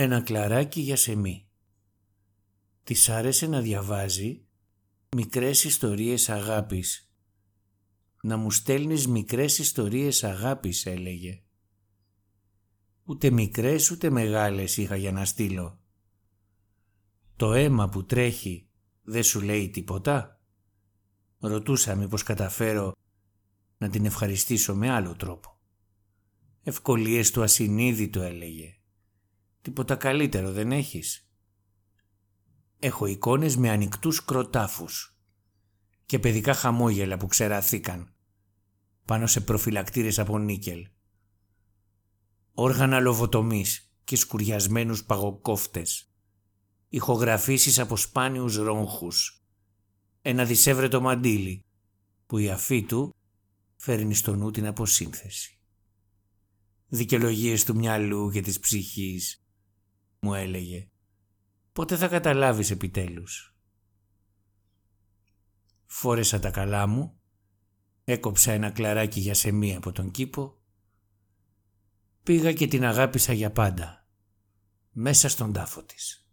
Ένα κλαράκι για σεμί. Της άρεσε να διαβάζει μικρές ιστορίες αγάπης. Να μου στέλνεις μικρές ιστορίες αγάπης έλεγε. Ούτε μικρές ούτε μεγάλες είχα για να στείλω. Το αίμα που τρέχει δεν σου λέει τίποτα. Ρωτούσα μήπως καταφέρω να την ευχαριστήσω με άλλο τρόπο. Ευκολίες του ασυνείδητο έλεγε. Τίποτα καλύτερο δεν έχεις. Έχω εικόνες με ανοιχτούς κροτάφους και παιδικά χαμόγελα που ξεραθήκαν πάνω σε προφυλακτήρες από νίκελ. Όργανα λοβοτομής και σκουριασμένους παγοκόφτες. Ηχογραφήσεις από σπάνιους ρόγχους. Ένα δισεύρετο μαντίλι που η αφή του φέρνει στο νου την αποσύνθεση. Δικαιολογίες του μυαλού και της ψυχής μου έλεγε. Πότε θα καταλάβεις επιτέλους; Φόρεσα τα καλά μου, έκοψα ένα κλαράκι για σεμί από τον κήπο, πήγα και την αγάπησα για πάντα, μέσα στον τάφο της.